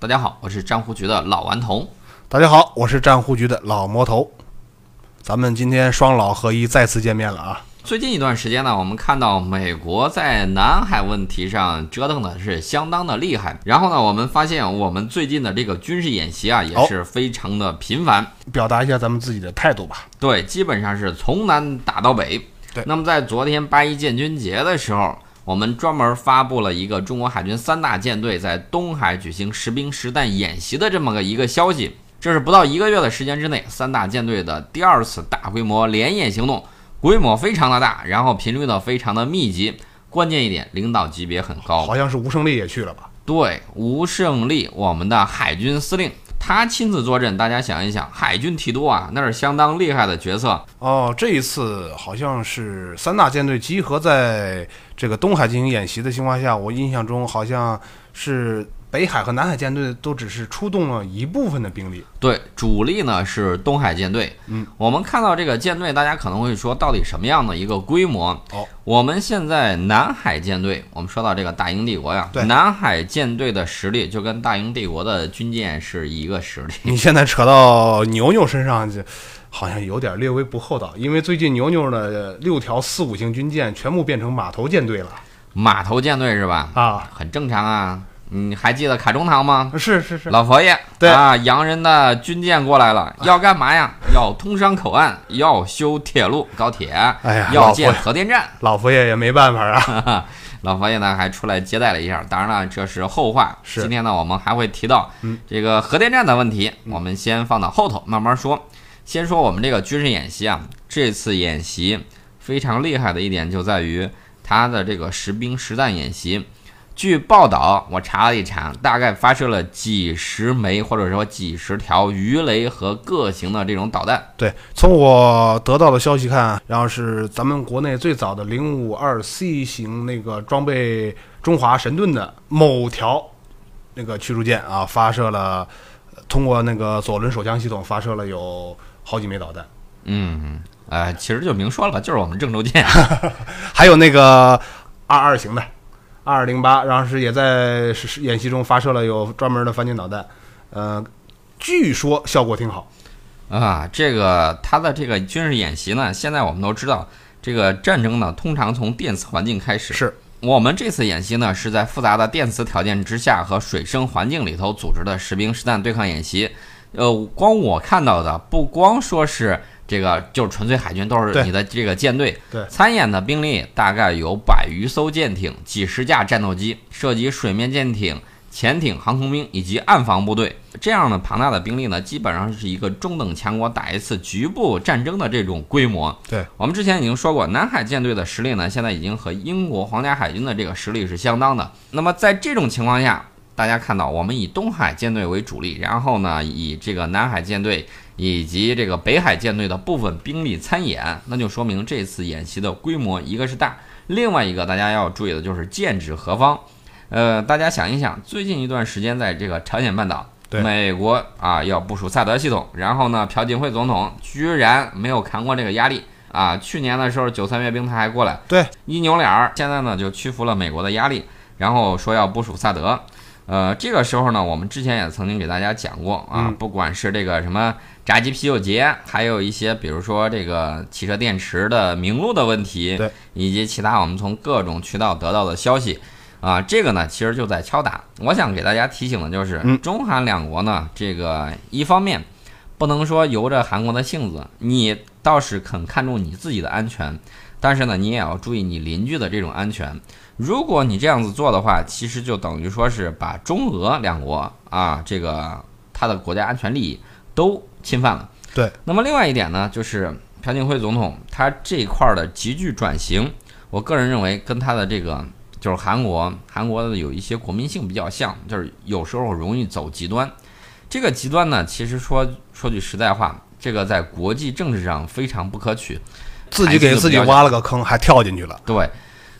大家好，我是战湖局的老顽童。大家好，我是战湖局的老魔头。咱们今天双老合一再次见面了啊！最近一段时间呢，我们看到美国在南海问题上折腾的是相当的厉害。然后呢，我们发现我们最近的这个军事演习啊，也是非常的频繁。表达一下咱们自己的态度吧。对，基本上是从南打到北。对。那么在昨天八一建军节的时候，我们专门发布了一个中国海军三大舰队在东海举行实兵实弹演习的这么个一个消息。这是不到一个月的时间之内，三大舰队的第二次大规模联演行动。规模非常的大，然后频率呢非常的密集，关键一点，领导级别很高，好像是吴胜利也去了吧？对，吴胜利，我们的海军司令，他亲自坐镇。大家想一想，海军提督啊，那是相当厉害的角色哦。这一次好像是三大舰队集合在这个东海进行演习的情况下，我印象中好像是。北海和南海舰队都只是出动了一部分的兵力，对，主力呢是东海舰队。嗯，我们看到这个舰队，大家可能会说，到底什么样的一个规模？哦，我们现在南海舰队，我们说到这个大英帝国呀，对，南海舰队的实力就跟大英帝国的军舰是一个实力。你现在扯到牛牛身上，去好像有点略微不厚道，因为最近牛牛的六条四五型军舰全部变成码头舰队了，码头舰队是吧？啊，很正常啊。你还记得卡中堂吗？是是是，老佛爷，对啊，洋人的军舰过来了，要干嘛呀？要通商口岸，要修铁路、高铁，哎呀，要建核电站。老佛爷也没办法啊。老佛爷呢，还出来接待了一下。当然了，这是后话。是，今天呢，我们还会提到这个核电站的问题，我们先放到后头慢慢说。先说我们这个军事演习啊，这次演习非常厉害的一点就在于它的这个实兵实弹演习。据报道，我查了一查，大概发射了几十枚或者说几十条鱼雷和各型的这种导弹。对，从我得到的消息看，然后是咱们国内最早的零五二 C 型那个装备中华神盾的某条那个驱逐舰啊，发射了通过那个左轮手枪系统发射了有好几枚导弹。嗯，哎，其实就明说了吧，就是我们郑州舰，还有那个二二型的。二零八，然后是也在演习中发射了有专门的反舰导弹，呃，据说效果挺好啊。这个它的这个军事演习呢，现在我们都知道，这个战争呢通常从电磁环境开始。是我们这次演习呢是在复杂的电磁条件之下和水生环境里头组织的实兵实弹对抗演习。呃，光我看到的不光说是。这个就是纯粹海军，都是你的这个舰队。对，参演的兵力大概有百余艘舰艇、几十架战斗机，涉及水面舰艇、潜艇、航空兵以及岸防部队。这样的庞大的兵力呢，基本上是一个中等强国打一次局部战争的这种规模。对我们之前已经说过，南海舰队的实力呢，现在已经和英国皇家海军的这个实力是相当的。那么在这种情况下，大家看到我们以东海舰队为主力，然后呢，以这个南海舰队。以及这个北海舰队的部分兵力参演，那就说明这次演习的规模一个是大，另外一个大家要注意的就是剑指何方。呃，大家想一想，最近一段时间在这个朝鲜半岛，美国啊要部署萨德系统，然后呢，朴槿惠总统居然没有扛过这个压力啊。去年的时候九三阅兵他还过来，对，一扭脸儿，现在呢就屈服了美国的压力，然后说要部署萨德。呃，这个时候呢，我们之前也曾经给大家讲过啊，不管是这个什么炸鸡啤酒节，还有一些比如说这个汽车电池的名录的问题，对，以及其他我们从各种渠道得到的消息，啊，这个呢其实就在敲打。我想给大家提醒的就是，中韩两国呢，这个一方面不能说由着韩国的性子，你倒是肯看重你自己的安全，但是呢，你也要注意你邻居的这种安全。如果你这样子做的话，其实就等于说是把中俄两国啊，这个它的国家安全利益都侵犯了。对。那么另外一点呢，就是朴槿惠总统他这一块的急剧转型，我个人认为跟他的这个就是韩国，韩国的有一些国民性比较像，就是有时候容易走极端。这个极端呢，其实说说句实在话，这个在国际政治上非常不可取，自己给自己挖了个坑，还跳进去了。对。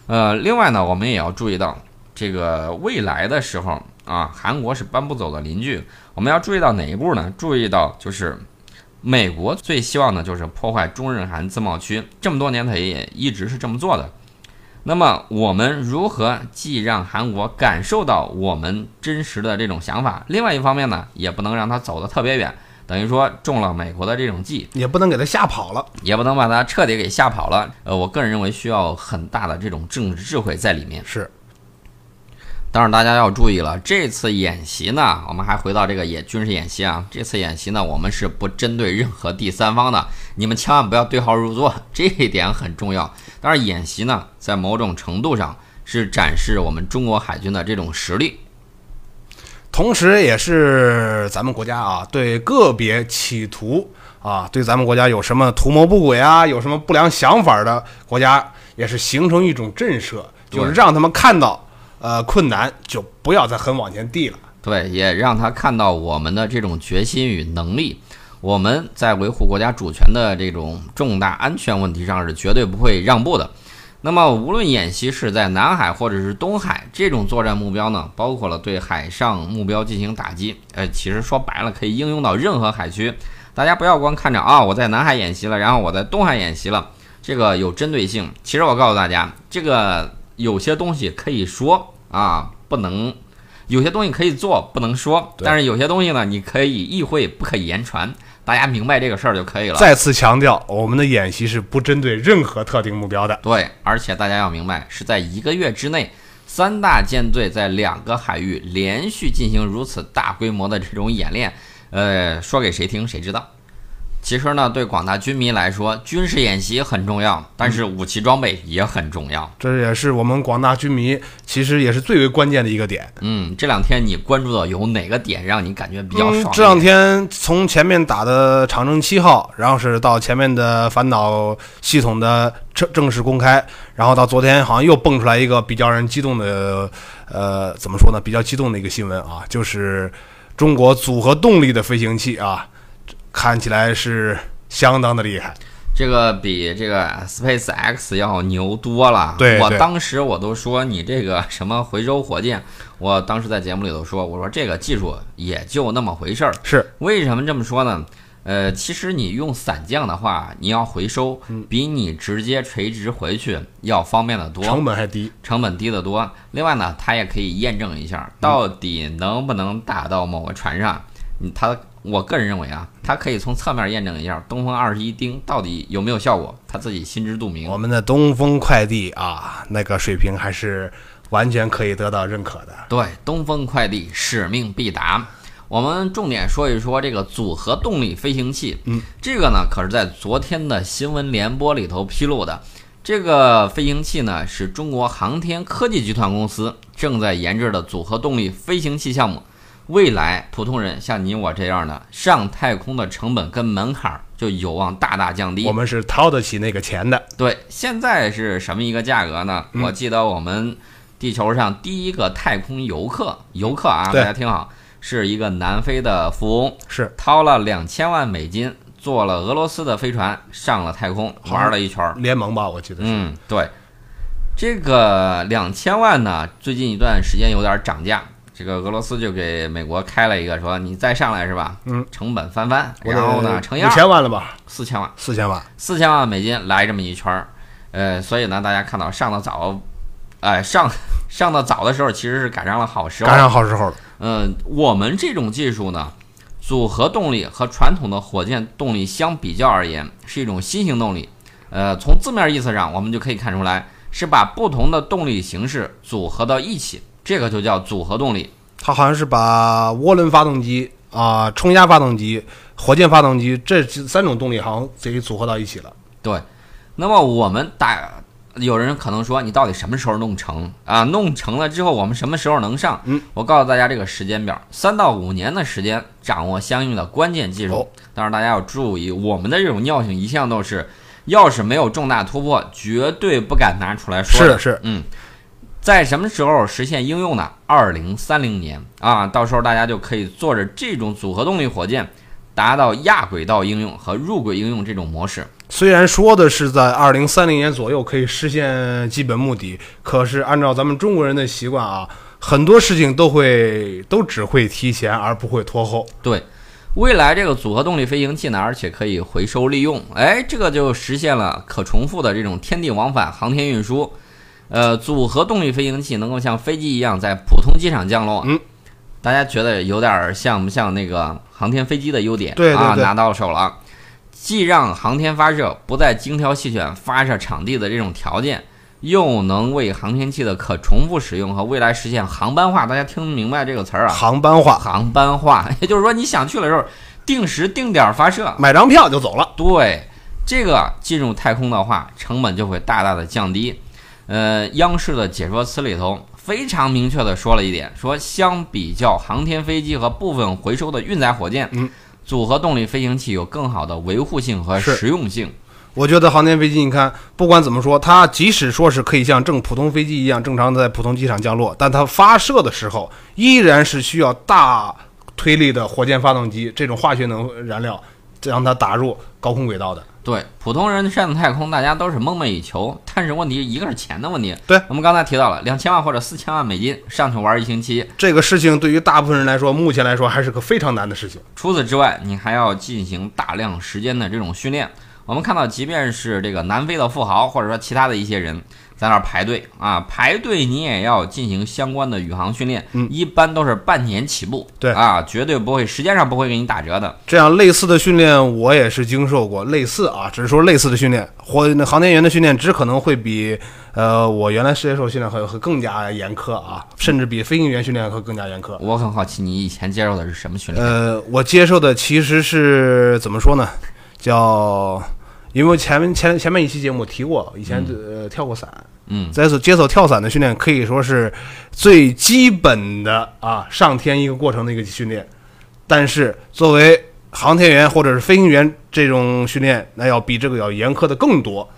呃，另外呢，我们也要注意到，这个未来的时候啊，韩国是搬不走的邻居。我们要注意到哪一步呢？注意到就是美国最希望的就是破坏中日韩自贸区，这么多年他也一直是这么做的。那么我们如何既让韩国感受到我们真实的这种想法，另外一方面呢，也不能让他走得特别远，等于说中了美国的这种计，也不能给他吓跑了。也不能把他彻底给吓跑了。呃，我个人认为需要很大的这种政治智慧在里面。是，当然大家要注意了，这次演习呢，我们还回到这个演军事演习啊，这次演习呢，我们是不针对任何第三方的，你们千万不要对号入座，这一点很重要。当然，演习呢，在某种程度上是展示我们中国海军的这种实力。同时，也是咱们国家啊，对个别企图啊，对咱们国家有什么图谋不轨啊，有什么不良想法的国家，也是形成一种震慑，就是让他们看到，呃，困难就不要再很往前递了。对，也让他看到我们的这种决心与能力。我们在维护国家主权的这种重大安全问题上是绝对不会让步的。那么，无论演习是在南海或者是东海，这种作战目标呢，包括了对海上目标进行打击。呃，其实说白了，可以应用到任何海区。大家不要光看着啊，我在南海演习了，然后我在东海演习了，这个有针对性。其实我告诉大家，这个有些东西可以说啊，不能；有些东西可以做，不能说。但是有些东西呢，你可以意会，不可言传。大家明白这个事儿就可以了。再次强调，我们的演习是不针对任何特定目标的。对，而且大家要明白，是在一个月之内，三大舰队在两个海域连续进行如此大规模的这种演练。呃，说给谁听，谁知道？其实呢，对广大军迷来说，军事演习很重要，但是武器装备也很重要。这也是我们广大军迷其实也是最为关键的一个点。嗯，这两天你关注到有哪个点让你感觉比较爽？这两天从前面打的长征七号，然后是到前面的反导系统的正正式公开，然后到昨天好像又蹦出来一个比较让人激动的，呃，怎么说呢？比较激动的一个新闻啊，就是中国组合动力的飞行器啊。看起来是相当的厉害，这个比这个 Space X 要牛多了。对，我当时我都说你这个什么回收火箭，我当时在节目里头说，我说这个技术也就那么回事儿。是为什么这么说呢？呃，其实你用伞降的话，你要回收，比你直接垂直回去要方便的多，成本还低，成本低得多。另外呢，它也可以验证一下到底能不能打到某个船上，它。我个人认为啊，他可以从侧面验证一下东风二十一丁到底有没有效果，他自己心知肚明。我们的东风快递啊，那个水平还是完全可以得到认可的。对，东风快递使命必达。我们重点说一说这个组合动力飞行器。嗯，这个呢，可是在昨天的新闻联播里头披露的。这个飞行器呢，是中国航天科技集团公司正在研制的组合动力飞行器项目。未来普通人像你我这样的上太空的成本跟门槛就有望大大降低。我们是掏得起那个钱的。对，现在是什么一个价格呢？我记得我们地球上第一个太空游客，游客啊，大家听好，是一个南非的富翁，是掏了两千万美金，坐了俄罗斯的飞船上了太空，玩了一圈。联盟吧，我记得是。嗯，对，这个两千万呢，最近一段时间有点涨价。这个俄罗斯就给美国开了一个，说你再上来是吧？嗯，成本翻番，然后呢，乘以五千万了吧？四千万，四千万，四千万美金来这么一圈儿，呃，所以呢，大家看到上的早，哎，上上的早的时候，其实是赶上了好时候，赶上好时候了。嗯，我们这种技术呢，组合动力和传统的火箭动力相比较而言，是一种新型动力。呃，从字面意思上，我们就可以看出来，是把不同的动力形式组合到一起。这个就叫组合动力，它好像是把涡轮发动机啊、冲压发动机、火箭发动机这三种动力好像自己组合到一起了。对，那么我们打有人可能说，你到底什么时候弄成啊？弄成了之后，我们什么时候能上？嗯，我告诉大家这个时间表，三到五年的时间，掌握相应的关键技术。但是，大家要注意，我们的这种尿性一向都是，要是没有重大突破，绝对不敢拿出来说。是是，嗯。在什么时候实现应用呢？二零三零年啊，到时候大家就可以坐着这种组合动力火箭，达到亚轨道应用和入轨应用这种模式。虽然说的是在二零三零年左右可以实现基本目的，可是按照咱们中国人的习惯啊，很多事情都会都只会提前而不会拖后。对，未来这个组合动力飞行器呢，而且可以回收利用，哎，这个就实现了可重复的这种天地往返航天运输。呃，组合动力飞行器能够像飞机一样在普通机场降落。嗯，大家觉得有点像不像那个航天飞机的优点？啊，拿到手了，既让航天发射不再精挑细选发射场地的这种条件，又能为航天器的可重复使用和未来实现航班化。大家听明白这个词儿啊？航班化，航班化，也就是说你想去的时候，定时定点发射。买张票就走了。对，这个进入太空的话，成本就会大大的降低。呃，央视的解说词里头非常明确的说了一点，说相比较航天飞机和部分回收的运载火箭，嗯，组合动力飞行器有更好的维护性和实用性。我觉得航天飞机，你看，不管怎么说，它即使说是可以像正普通飞机一样正常地在普通机场降落，但它发射的时候依然是需要大推力的火箭发动机这种化学能燃料，让它打入高空轨道的。对，普通人上太空，大家都是梦寐以求，但是问题一个是钱的问题。对我们刚才提到了两千万或者四千万美金上去玩一星期，这个事情对于大部分人来说，目前来说还是个非常难的事情。除此之外，你还要进行大量时间的这种训练。我们看到，即便是这个南非的富豪，或者说其他的一些人，在那儿排队啊，排队你也要进行相关的宇航训练，嗯一般都是半年起步，对啊，绝对不会，时间上不会给你打折的。这样类似的训练我也是经受过，类似啊，只是说类似的训练，或那航天员的训练只可能会比呃我原来接受训练会会更加严苛啊，甚至比飞行员训练会更加严苛。我很好奇，你以前接受的是什么训练？呃，我接受的其实是怎么说呢？叫，因为前面前前面一期节目提过，以前呃跳过伞，嗯，在此接受跳伞的训练可以说是最基本的啊上天一个过程的一个训练，但是作为航天员或者是飞行员这种训练，那要比这个要严苛的更多，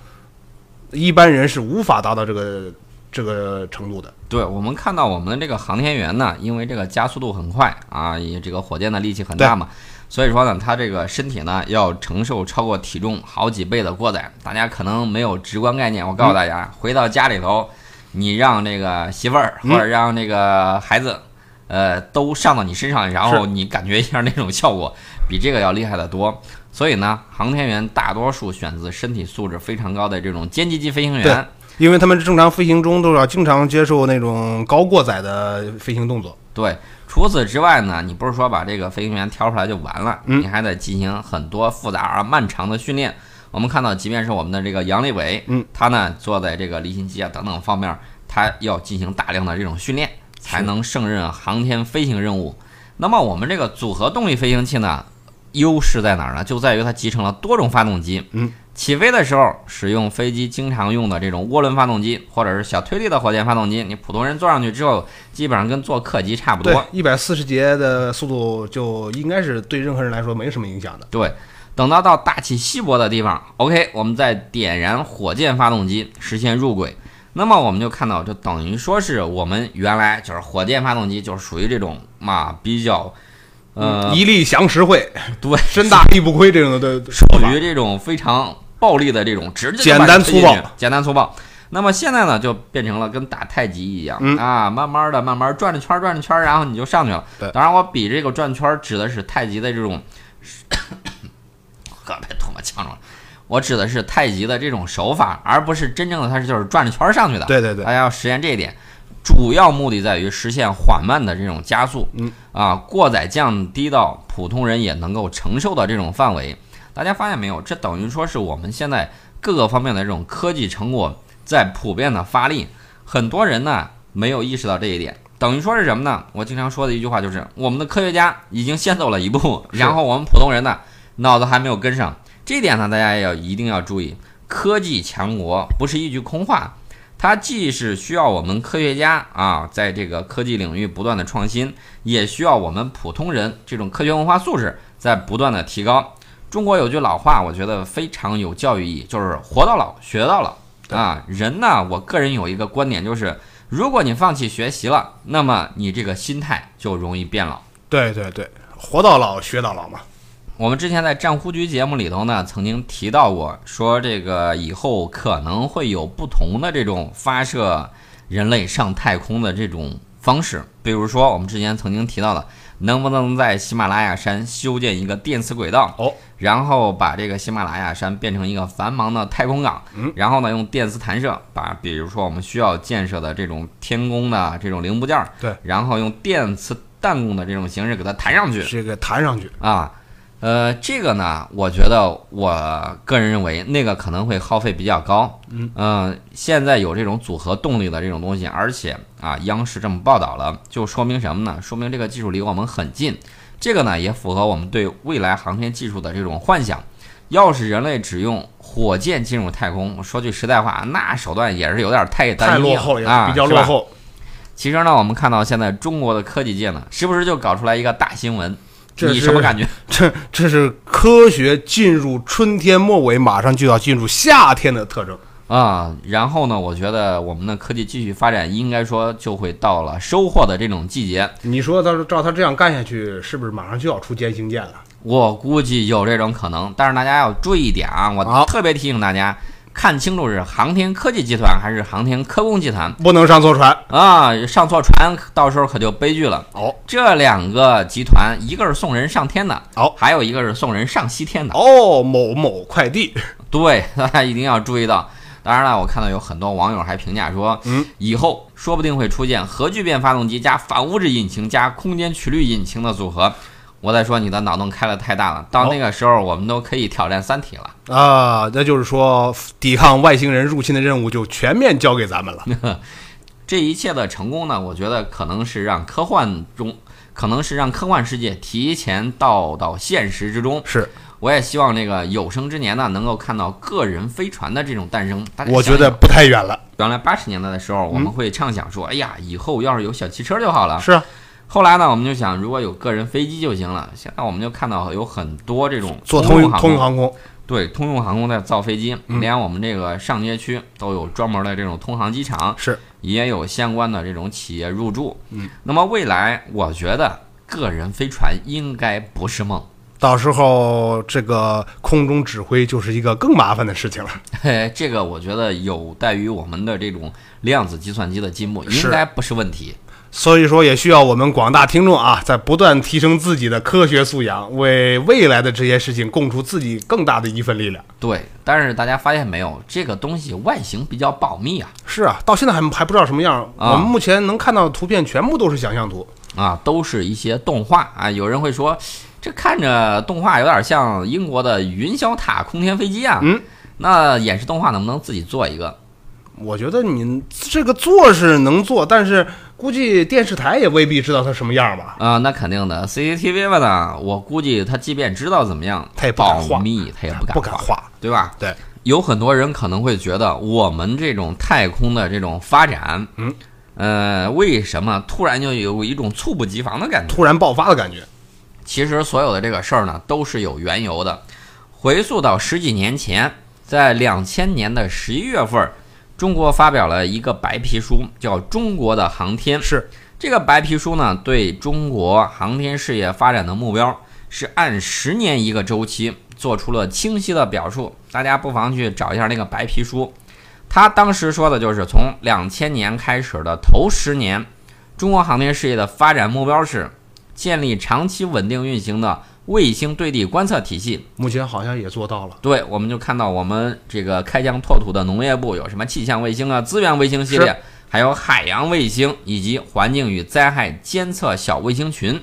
一般人是无法达到这个这个程度的。对，我们看到我们的这个航天员呢，因为这个加速度很快啊，也这个火箭的力气很大嘛，所以说呢，他这个身体呢要承受超过体重好几倍的过载。大家可能没有直观概念，我告诉大家，回到家里头，你让这个媳妇儿或者让这个孩子，呃，都上到你身上，然后你感觉一下那种效果，比这个要厉害得多。所以呢，航天员大多数选择身体素质非常高的这种歼击机飞行员。因为他们正常飞行中都要经常接受那种高过载的飞行动作。对，除此之外呢，你不是说把这个飞行员挑出来就完了，嗯你还得进行很多复杂而漫长的训练。我们看到，即便是我们的这个杨利伟，嗯，他呢坐在这个离心机啊等等方面，他要进行大量的这种训练，才能胜任航天飞行任务。那么我们这个组合动力飞行器呢，优势在哪儿呢？就在于它集成了多种发动机。嗯，起飞的时候使用飞机经常用的这种涡轮发动机，或者是小推力的火箭发动机。你普通人坐上去之后，基本上跟坐客机差不对多。，一百四十节的速度就应该是对任何人来说没什么影响的。对，等到到大气稀薄的地方，OK，我们再点燃火箭发动机实现入轨。那么我们就看到，就等于说是我们原来就是火箭发动机，就是属于这种嘛比较，呃，一力降十会，对，身大力不亏这种的的属于这种非常暴力的这种直接简单粗暴简单粗暴。那么现在呢，就变成了跟打太极一样、嗯啊，慢慢的、慢慢转着圈儿、转着圈儿，然后你就上去了。对当然我比这个转圈儿指的是太极的这种，可别吐沫呛着了。我指的是太极的这种手法，而不是真正的它是就是转着圈儿上去的。对对对大，家要实现这一点，主要目的在于实现缓慢的这种加速，嗯啊，过载降低到普通人也能够承受的这种范围。大家发现没有？这等于说是我们现在各个方面的这种科技成果在普遍的发力，很多人呢没有意识到这一点。等于说是什么呢？我经常说的一句话就是，我们的科学家已经先走了一步，然后我们普通人呢脑子还没有跟上。这一点呢，大家也要一定要注意，科技强国不是一句空话，它既是需要我们科学家啊，在这个科技领域不断的创新，也需要我们普通人这种科学文化素质在不断的提高。中国有句老话，我觉得非常有教育意义，就是“活到老，学到老”。啊，人呢，我个人有一个观点，就是如果你放弃学习了，那么你这个心态就容易变老。对对对，活到老学到老嘛。我们之前在战忽局节目里头呢，曾经提到过，说这个以后可能会有不同的这种发射人类上太空的这种方式，比如说我们之前曾经提到的能不能在喜马拉雅山修建一个电磁轨道？哦，然后把这个喜马拉雅山变成一个繁忙的太空港，嗯，然后呢，用电磁弹射把，比如说我们需要建设的这种天宫的这种零部件儿，对，然后用电磁弹弓的这种形式给它弹上去。这个弹上去，啊。呃，这个呢，我觉得我个人认为那个可能会耗费比较高。嗯呃现在有这种组合动力的这种东西，而且啊，央视这么报道了，就说明什么呢？说明这个技术离我们很近。这个呢，也符合我们对未来航天技术的这种幻想。要是人类只用火箭进入太空，说句实在话，那手段也是有点太单一太落后，也啊，比较落后。其实呢，我们看到现在中国的科技界呢，时不时就搞出来一个大新闻，你这是什么感觉？这这是科学进入春天末尾，马上就要进入夏天的特征。啊，然后呢，我觉得我们的科技继续发展，应该说就会到了收获的这种季节。你说，他照他这样干下去，是不是马上就要出歼星舰了？我估计有这种可能，但是大家要注意一点啊！我特别提醒大家，看清楚是航天科技集团还是航天科工集团不能上错船。啊！上错船，到时候可就悲剧了。哦这两个集团，一个是送人上天的，哦还有一个是送人上西天的。哦，某某快递，对，大家一定要注意到。当然了，我看到有很多网友还评价说，嗯，以后说不定会出现核聚变发动机加反物质引擎加空间曲率引擎的组合。我在说你的脑洞开的太大了，到那个时候我们都可以挑战三体了。啊，那就是说，抵抗外星人入侵的任务就全面交给咱们了。这一切的成功呢，我觉得可能是让科幻中，可能是让科幻世界提前到到现实之中。是，我也希望这个有生之年呢，能够看到个人飞船的这种诞生。大家我觉得不太远了。原来八十年代的时候，我们会畅想说，哎呀，以后要是有小汽车就好了。是啊，后来呢，我们就想，如果有个人飞机就行了。现在我们就看到有很多这种做通用通航空，对，通用航空在造飞机，嗯连我们这个上街区都有专门的这种通航机场，是也有相关的这种企业入驻。嗯，那么未来，我觉得个人飞船应该不是梦。到时候这个空中指挥就是一个更麻烦的事情了。嘿，这个我觉得有待于我们的这种量子计算机的进步，应该不是问题。所以说，也需要我们广大听众啊，在不断提升自己的科学素养，为未来的这些事情供出自己更大的一份力量。对，但是大家发现没有，这个东西外形比较保密啊，是啊，到现在还还不知道什么样。啊我们目前能看到的图片全部都是想象图。啊，都是一些动画啊。有人会说，这看着动画有点像英国的云霄塔空天飞机啊。嗯，那演示动画能不能自己做一个？我觉得你这个做是能做，但是估计电视台也未必知道它什么样吧。啊、那肯定的。CCTV 吧呢，我估计他即便知道怎么样，他也不敢画保密，他也不敢画，不敢画。对吧？对，有很多人可能会觉得，我们这种太空的这种发展，嗯，呃，为什么突然就有一种猝不及防的感觉？突然爆发的感觉。其实所有的这个事儿呢，都是有缘由的。回溯到十几年前，在两千年的十一月份儿，中国发表了一个白皮书，叫《中国的航天》。是这个白皮书呢，对中国航天事业发展的目标是按十年一个周期做出了清晰的表述。大家不妨去找一下那个白皮书。他当时说的就是从两千年开始的头十年，中国航天事业的发展目标是建立长期稳定运行的卫星对地观测体系。目前好像也做到了。对，我们就看到我们这个开疆拓土的农业部有什么气象卫星啊、资源卫星系列，还有海洋卫星以及环境与灾害监测小卫星群，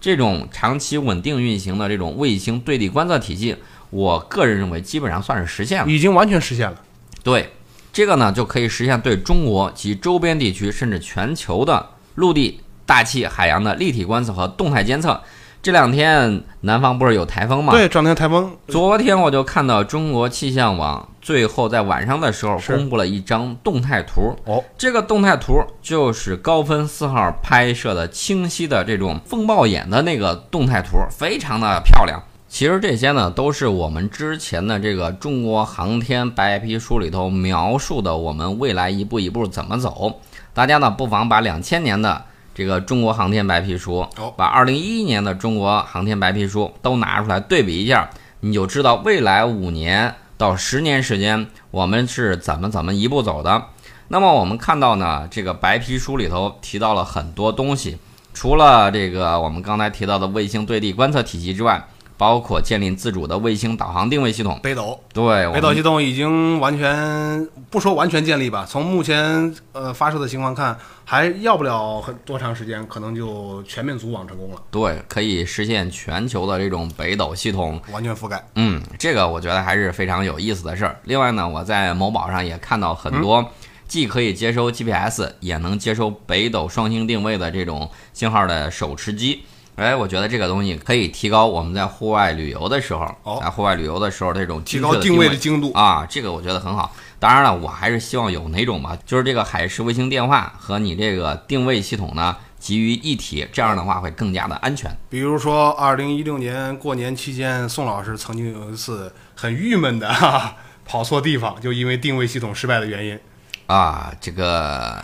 这种长期稳定运行的这种卫星对地观测体系，我个人认为基本上算是实现了。已经完全实现了。对，这个呢就可以实现对中国及周边地区甚至全球的陆地、大气、海洋的立体观测和动态监测。这两天南方不是有台风吗？对，这两天台风昨天我就看到中国气象网最后在晚上的时候公布了一张动态图。哦，这个动态图就是高分四号拍摄的清晰的这种风暴眼的那个动态图，非常的漂亮。其实这些呢，都是我们之前的这个中国航天白皮书里头描述的我们未来一步一步怎么走。大家呢，不妨把两千年的这个中国航天白皮书哦，把二零一一年的中国航天白皮书都拿出来对比一下，你就知道未来五年到十年时间我们是怎么怎么一步走的。那么我们看到呢，这个白皮书里头提到了很多东西，除了这个我们刚才提到的卫星对地观测体系之外，包括建立自主的卫星导航定位系统。北斗，对，北斗系统已经完全不说完全建立吧，从目前呃发射的情况看，还要不了很多长时间，可能就全面组网成功了。对，可以实现全球的这种北斗系统完全覆盖。嗯，这个我觉得还是非常有意思的事儿。另外呢，我在某宝上也看到很多既可以接收 GPS，也能接收北斗双星定位的这种信号的手持机。哎，我觉得这个东西可以提高我们在户外旅游的时候，在户外旅游的时候这种提高定位的精度啊，这个我觉得很好。当然了，我还是希望有哪种吧，就是这个海事卫星电话和你这个定位系统呢集于一体，这样的话会更加的安全。比如说，二零一六年过年期间，宋老师曾经有一次很郁闷的哈 跑错地方，就因为定位系统失败的原因啊，这个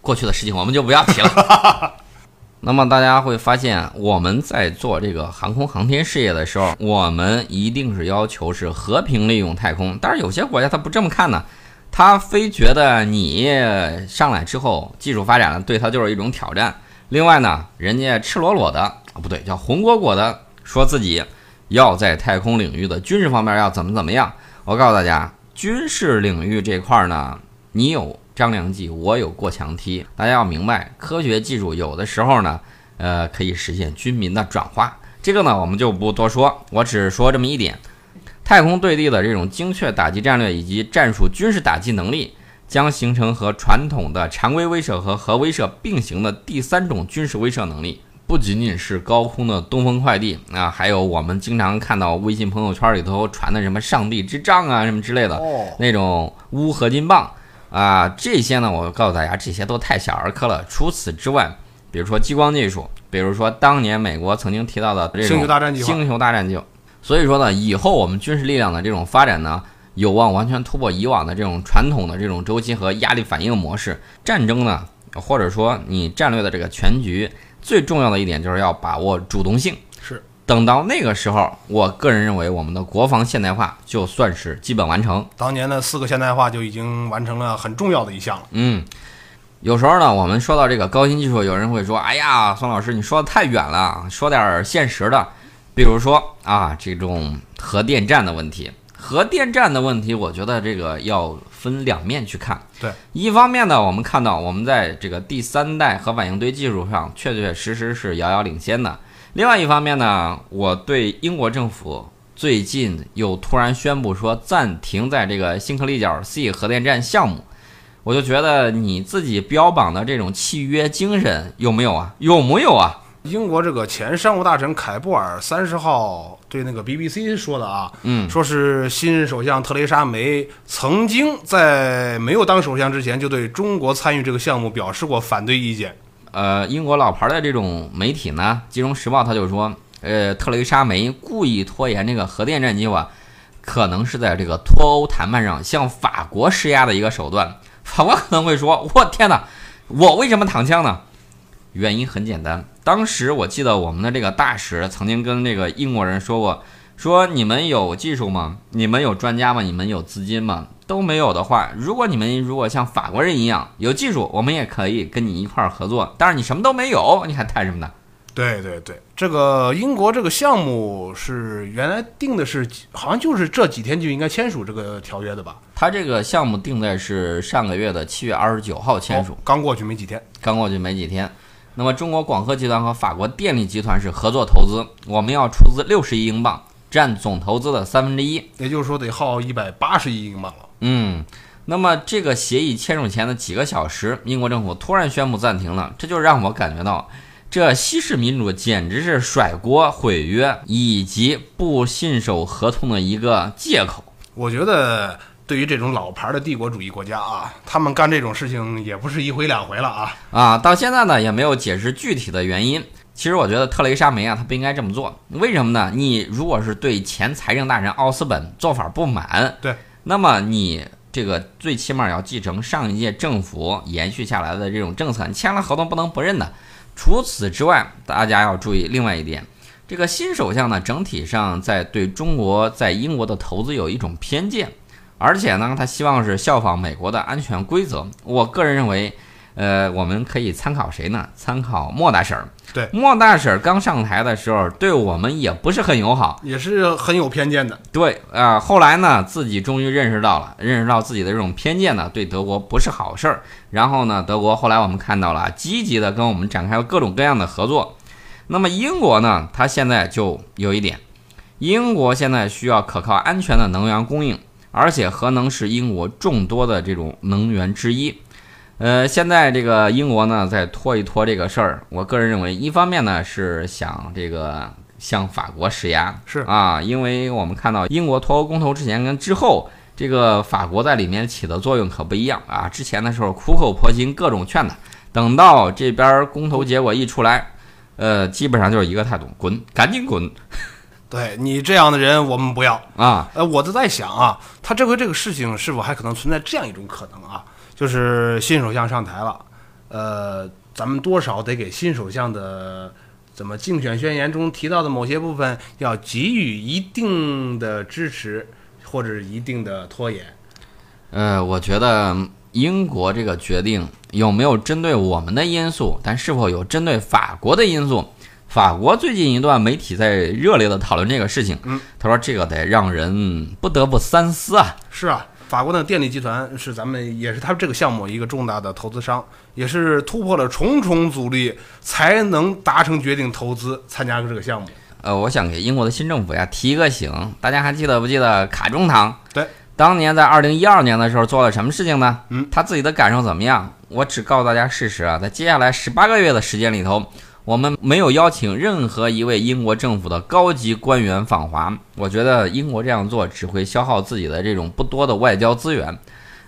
过去的事情我们就不要提了。那么大家会发现，我们在做这个航空航天事业的时候，我们一定是要求是和平利用太空。但是有些国家他不这么看呢，他非觉得你上来之后技术发展了，对他就是一种挑战。另外呢，人家赤裸裸的啊，不对，叫红果果的说自己要在太空领域的军事方面要怎么怎么样。我告诉大家，军事领域这块呢，你有。张良计，我有过墙梯。大家要明白，科学技术有的时候呢，呃，可以实现军民的转化。这个呢，我们就不多说，我只说这么一点：太空对地的这种精确打击战略以及战术军事打击能力，将形成和传统的常规威慑和核威慑并行的第三种军事威慑能力。不仅仅是高空的东风快递啊，还有我们经常看到微信朋友圈里头传的什么“上帝之杖”啊，什么之类的那种钨合金棒。啊，这些呢，我告诉大家，这些都太小儿科了。除此之外，比如说激光技术，比如说当年美国曾经提到的这种星球大战计划，星球大战计划。所以说呢，以后我们军事力量的这种发展呢，有望完全突破以往的这种传统的这种周期和压力反应模式。战争呢，或者说你战略的这个全局，最重要的一点就是要把握主动性。等到那个时候，我个人认为我们的国防现代化就算是基本完成。当年的四个现代化就已经完成了很重要的一项了。嗯，有时候呢，我们说到这个高新技术，有人会说：“哎呀，孙老师，你说的太远了，说点现实的，比如说啊，这种核电站的问题。核电站的问题，我觉得这个要分两面去看。对，一方面呢，我们看到我们在这个第三代核反应堆技术上确确实实是遥遥领先的。另外一方面呢，我对英国政府最近又突然宣布说暂停在这个新克利角 C 核电站项目，我就觉得你自己标榜的这种契约精神有没有啊？有木有啊？英国这个前商务大臣凯布尔三十号对那个 BBC 说的啊，嗯，说是新任首相特蕾莎梅曾经在没有当首相之前就对中国参与这个项目表示过反对意见。呃，英国老牌的这种媒体呢，《金融时报》他就说，呃，特蕾莎梅故意拖延这个核电站计划，可能是在这个脱欧谈判上向法国施压的一个手段。法国可能会说：“我天哪，我为什么躺枪呢？”原因很简单，当时我记得我们的这个大使曾经跟这个英国人说过，说你们有技术吗？你们有专家吗？你们有资金吗？都没有的话，如果你们如果像法国人一样有技术，我们也可以跟你一块儿合作。但是你什么都没有，你还谈什么呢？对对对，这个英国这个项目是原来定的是，好像就是这几天就应该签署这个条约的吧？他这个项目定在是上个月的七月二十九号签署，刚过去没几天，刚过去没几天。那么中国广核集团和法国电力集团是合作投资，我们要出资六十亿英镑，占总投资的三分之一，也就是说得耗一百八十亿英镑了。嗯，那么这个协议签署前的几个小时，英国政府突然宣布暂停了，这就让我感觉到，这西式民主简直是甩锅、毁约以及不信守合同的一个借口。我觉得，对于这种老牌的帝国主义国家啊，他们干这种事情也不是一回两回了啊啊！到现在呢，也没有解释具体的原因。其实我觉得特蕾莎梅啊，她不应该这么做。为什么呢？你如果是对前财政大臣奥斯本做法不满，对。那么你这个最起码要继承上一届政府延续下来的这种政策，你签了合同不能不认的。除此之外，大家要注意另外一点，这个新首相呢，整体上在对中国在英国的投资有一种偏见，而且呢，他希望是效仿美国的安全规则。我个人认为，呃，我们可以参考谁呢？参考莫大婶儿。对，莫大婶儿刚上台的时候，对我们也不是很友好，也是很有偏见的。对啊、后来呢，自己终于认识到了，认识到自己的这种偏见呢，对德国不是好事儿。然后呢，德国后来我们看到了，积极的跟我们展开了各种各样的合作。那么英国呢，它现在就有一点，英国现在需要可靠安全的能源供应，而且核能是英国众多的这种能源之一。呃，现在这个英国呢，在拖一拖这个事儿。我个人认为，一方面呢是想这个向法国施压，是啊，因为我们看到英国脱欧公投之前跟之后，这个法国在里面起的作用可不一样啊。之前的时候苦口婆心，各种劝他，等到这边公投结果一出来，呃，基本上就是一个态度，滚，赶紧滚对你这样的人，我们不要。啊！呃，我就在想啊，他这回这个事情是否还可能存在这样一种可能啊？就是新首相上台了，呃，咱们多少得给新首相的怎么竞选宣言中提到的某些部分要给予一定的支持或者一定的拖延。呃，我觉得英国这个决定有没有针对我们的因素，但是否有针对法国的因素？法国最近一段媒体在热烈的讨论这个事情，嗯，他说这个得让人不得不三思啊。是啊，法国的电力集团是咱们也是他们这个项目一个重大的投资商，也是突破了重重阻力才能达成决定投资参加这个项目。呃，我想给英国的新政府呀提一个醒，大家还记得不记得卡中堂？对，当年在二零一二年的时候做了什么事情呢？嗯，他自己的感受怎么样？我只告诉大家事实啊，在接下来十八个月的时间里头，我们没有邀请任何一位英国政府的高级官员访华。我觉得英国这样做只会消耗自己的这种不多的外交资源。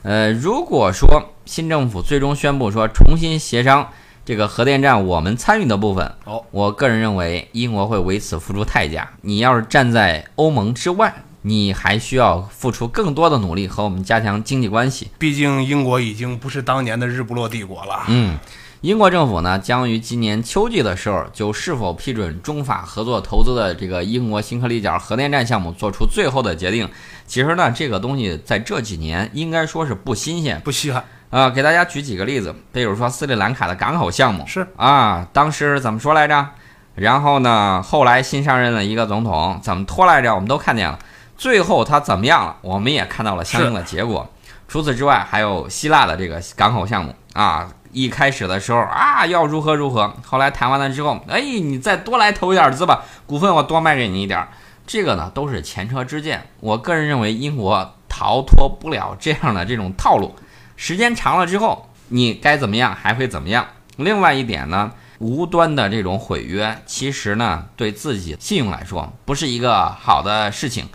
呃，如果说新政府最终宣布说重新协商这个核电站我们参与的部分，哦，我个人认为英国会为此付出代价。你要是站在欧盟之外，你还需要付出更多的努力和我们加强经济关系。毕竟英国已经不是当年的日不落帝国了。嗯，英国政府呢将于今年秋季的时候就是否批准中法合作投资的这个英国新克利角核电站项目做出最后的决定。其实呢，这个东西在这几年应该说是不新鲜不稀罕，啊、给大家举几个例子，比如说斯里兰卡的港口项目是啊，当时怎么说来着？然后呢，后来新上任的一个总统，怎么拖来着？我们都看见了。最后他怎么样了？我们也看到了相应的结果。除此之外，还有希腊的这个港口项目啊，一开始的时候啊要如何如何，后来谈完了之后，哎，你再多来投一点资吧，股份我多卖给你一点儿。这个呢都是前车之鉴。我个人认为英国逃脱不了这样的这种套路，时间长了之后，你该怎么样还会怎么样。另外一点呢，无端的这种毁约，其实呢对自己信用来说不是一个好的事情。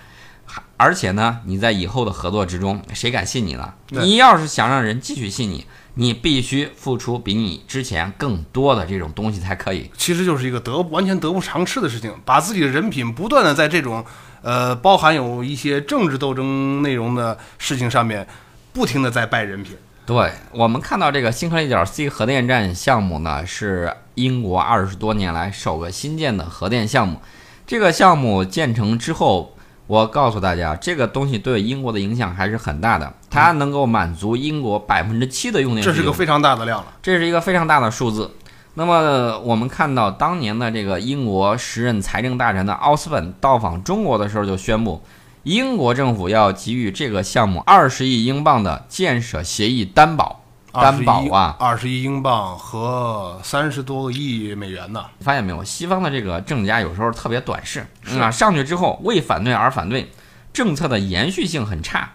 还而且呢，你在以后的合作之中，谁敢信你呢？你要是想让人继续信你，你必须付出比你之前更多的这种东西才可以。其实就是一个得完全得不偿失的事情，把自己的人品不断的在这种呃包含有一些政治斗争内容的事情上面，不停的在败人品。对我们看到这个新克利角 C 核电站项目呢，是英国二十多年来首个新建的核电项目。这个项目建成之后，我告诉大家，这个东西对英国的影响还是很大的。它能够满足英国百分之七的用电这是个非常大的量了。这是一个非常大的数字。那么我们看到当年的这个英国时任财政大臣的奥斯本到访中国的时候，就宣布，英国政府要给予这个项目二十亿英镑的建设协议担保。担保啊，二十亿英镑和三十多个亿美元呢。发现没有？西方的这个政家有时候特别短视，嗯啊，上去之后为反对而反对，政策的延续性很差。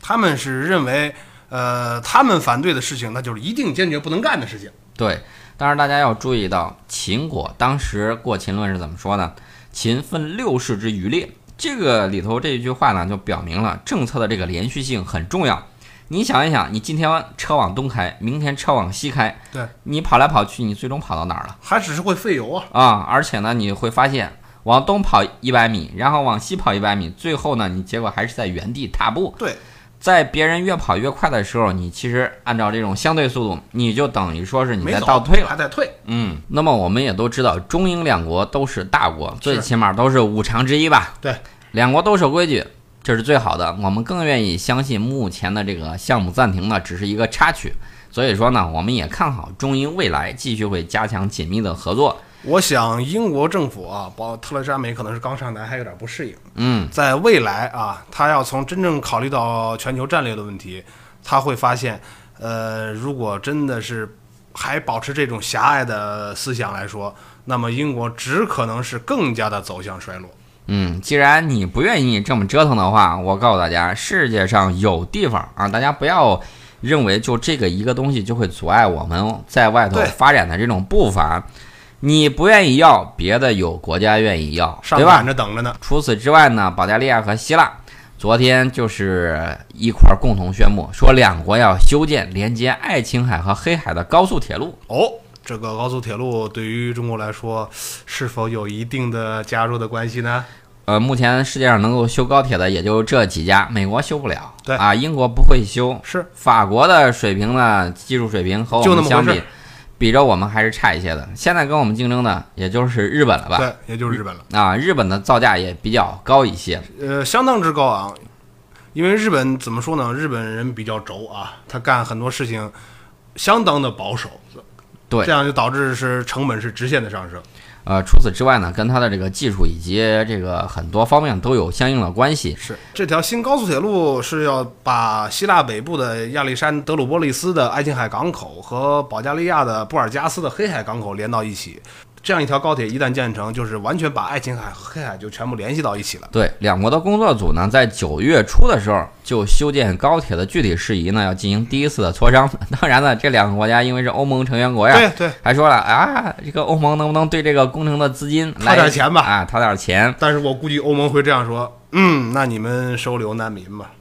他们是认为，呃，他们反对的事情，那就是一定坚决不能干的事情。对，当然大家要注意到，秦国当时过秦论是怎么说呢？秦分六世之余烈，这个里头这一句话呢，就表明了政策的这个连续性很重要。你想一想，你今天车往东开，明天车往西开，对你跑来跑去，你最终跑到哪儿了？还只是会费油啊。啊，而且呢，你会发现往东跑一百米，然后往西跑一百米，最后呢，你结果还是在原地踏步。对，在别人越跑越快的时候，你其实按照这种相对速度，你就等于说是你在倒退了。还在退。嗯，那么我们也都知道，中英两国都是大国，最起码都是五常之一吧。对，两国都守规矩，这是最好的。我们更愿意相信目前的这个项目暂停呢，只是一个插曲。所以说呢，我们也看好中英未来继续会加强紧密的合作。我想英国政府啊，包括特蕾莎梅可能是刚上台，还有点不适应。嗯，在未来啊，他要从真正考虑到全球战略的问题，他会发现，呃，如果真的是还保持这种狭隘的思想来说，那么英国只可能是更加的走向衰落。嗯，既然你不愿意这么折腾的话，我告诉大家，世界上有地方啊，大家不要认为就这个一个东西就会阻碍我们在外头发展的这种步伐。你不愿意要，别的有国家愿意要，上对吧赶？着等着呢。除此之外呢，保加利亚和希腊昨天就是一块儿共同宣布，说两国要修建连接爱琴海和黑海的高速铁路。哦，这个高速铁路对于中国来说，是否有一定的加入的关系呢？呃，目前世界上能够修高铁的也就这几家，美国修不了，对啊，英国不会修，是法国的水平呢，技术水平和我们相比，比着我们还是差一些的。现在跟我们竞争的也就是日本了吧？对，也就是日本了。啊，日本的造价也比较高一些。呃，相当之高昂，因为日本怎么说呢？日本人比较轴啊，他干很多事情相当的保守，对这样就导致是成本是直线的上升。呃，除此之外呢，跟它的这个技术以及这个很多方面都有相应的关系。是这条新高速铁路是要把希腊北部的亚历山德鲁波利斯的爱琴海港口和保加利亚的布尔加斯的黑海港口连到一起。这样一条高铁一旦建成，就是完全把爱琴海和黑海就全部联系到一起了。对，两国的工作组呢，在九月初的时候就修建高铁的具体事宜呢，要进行第一次的磋商。当然呢，这两个国家因为是欧盟成员国呀，对对，还说了啊，这个欧盟能不能对这个工程的资金来 掏点钱吧啊，掏点钱。但是我估计欧盟会这样说：嗯，那你们收留难民吧。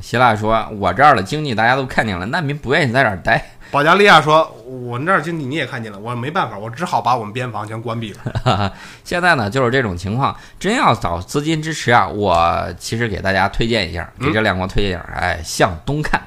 希腊说，我这儿的经济大家都看见了，难民不愿意在这儿待。保加利亚说：“我们这儿经济你也看见了，我没办法，我只好把我们边防全关闭了。现在呢，就是这种情况。真要找资金支持啊，我其实给大家推荐一下，给这两国推荐一下，哎，向东看。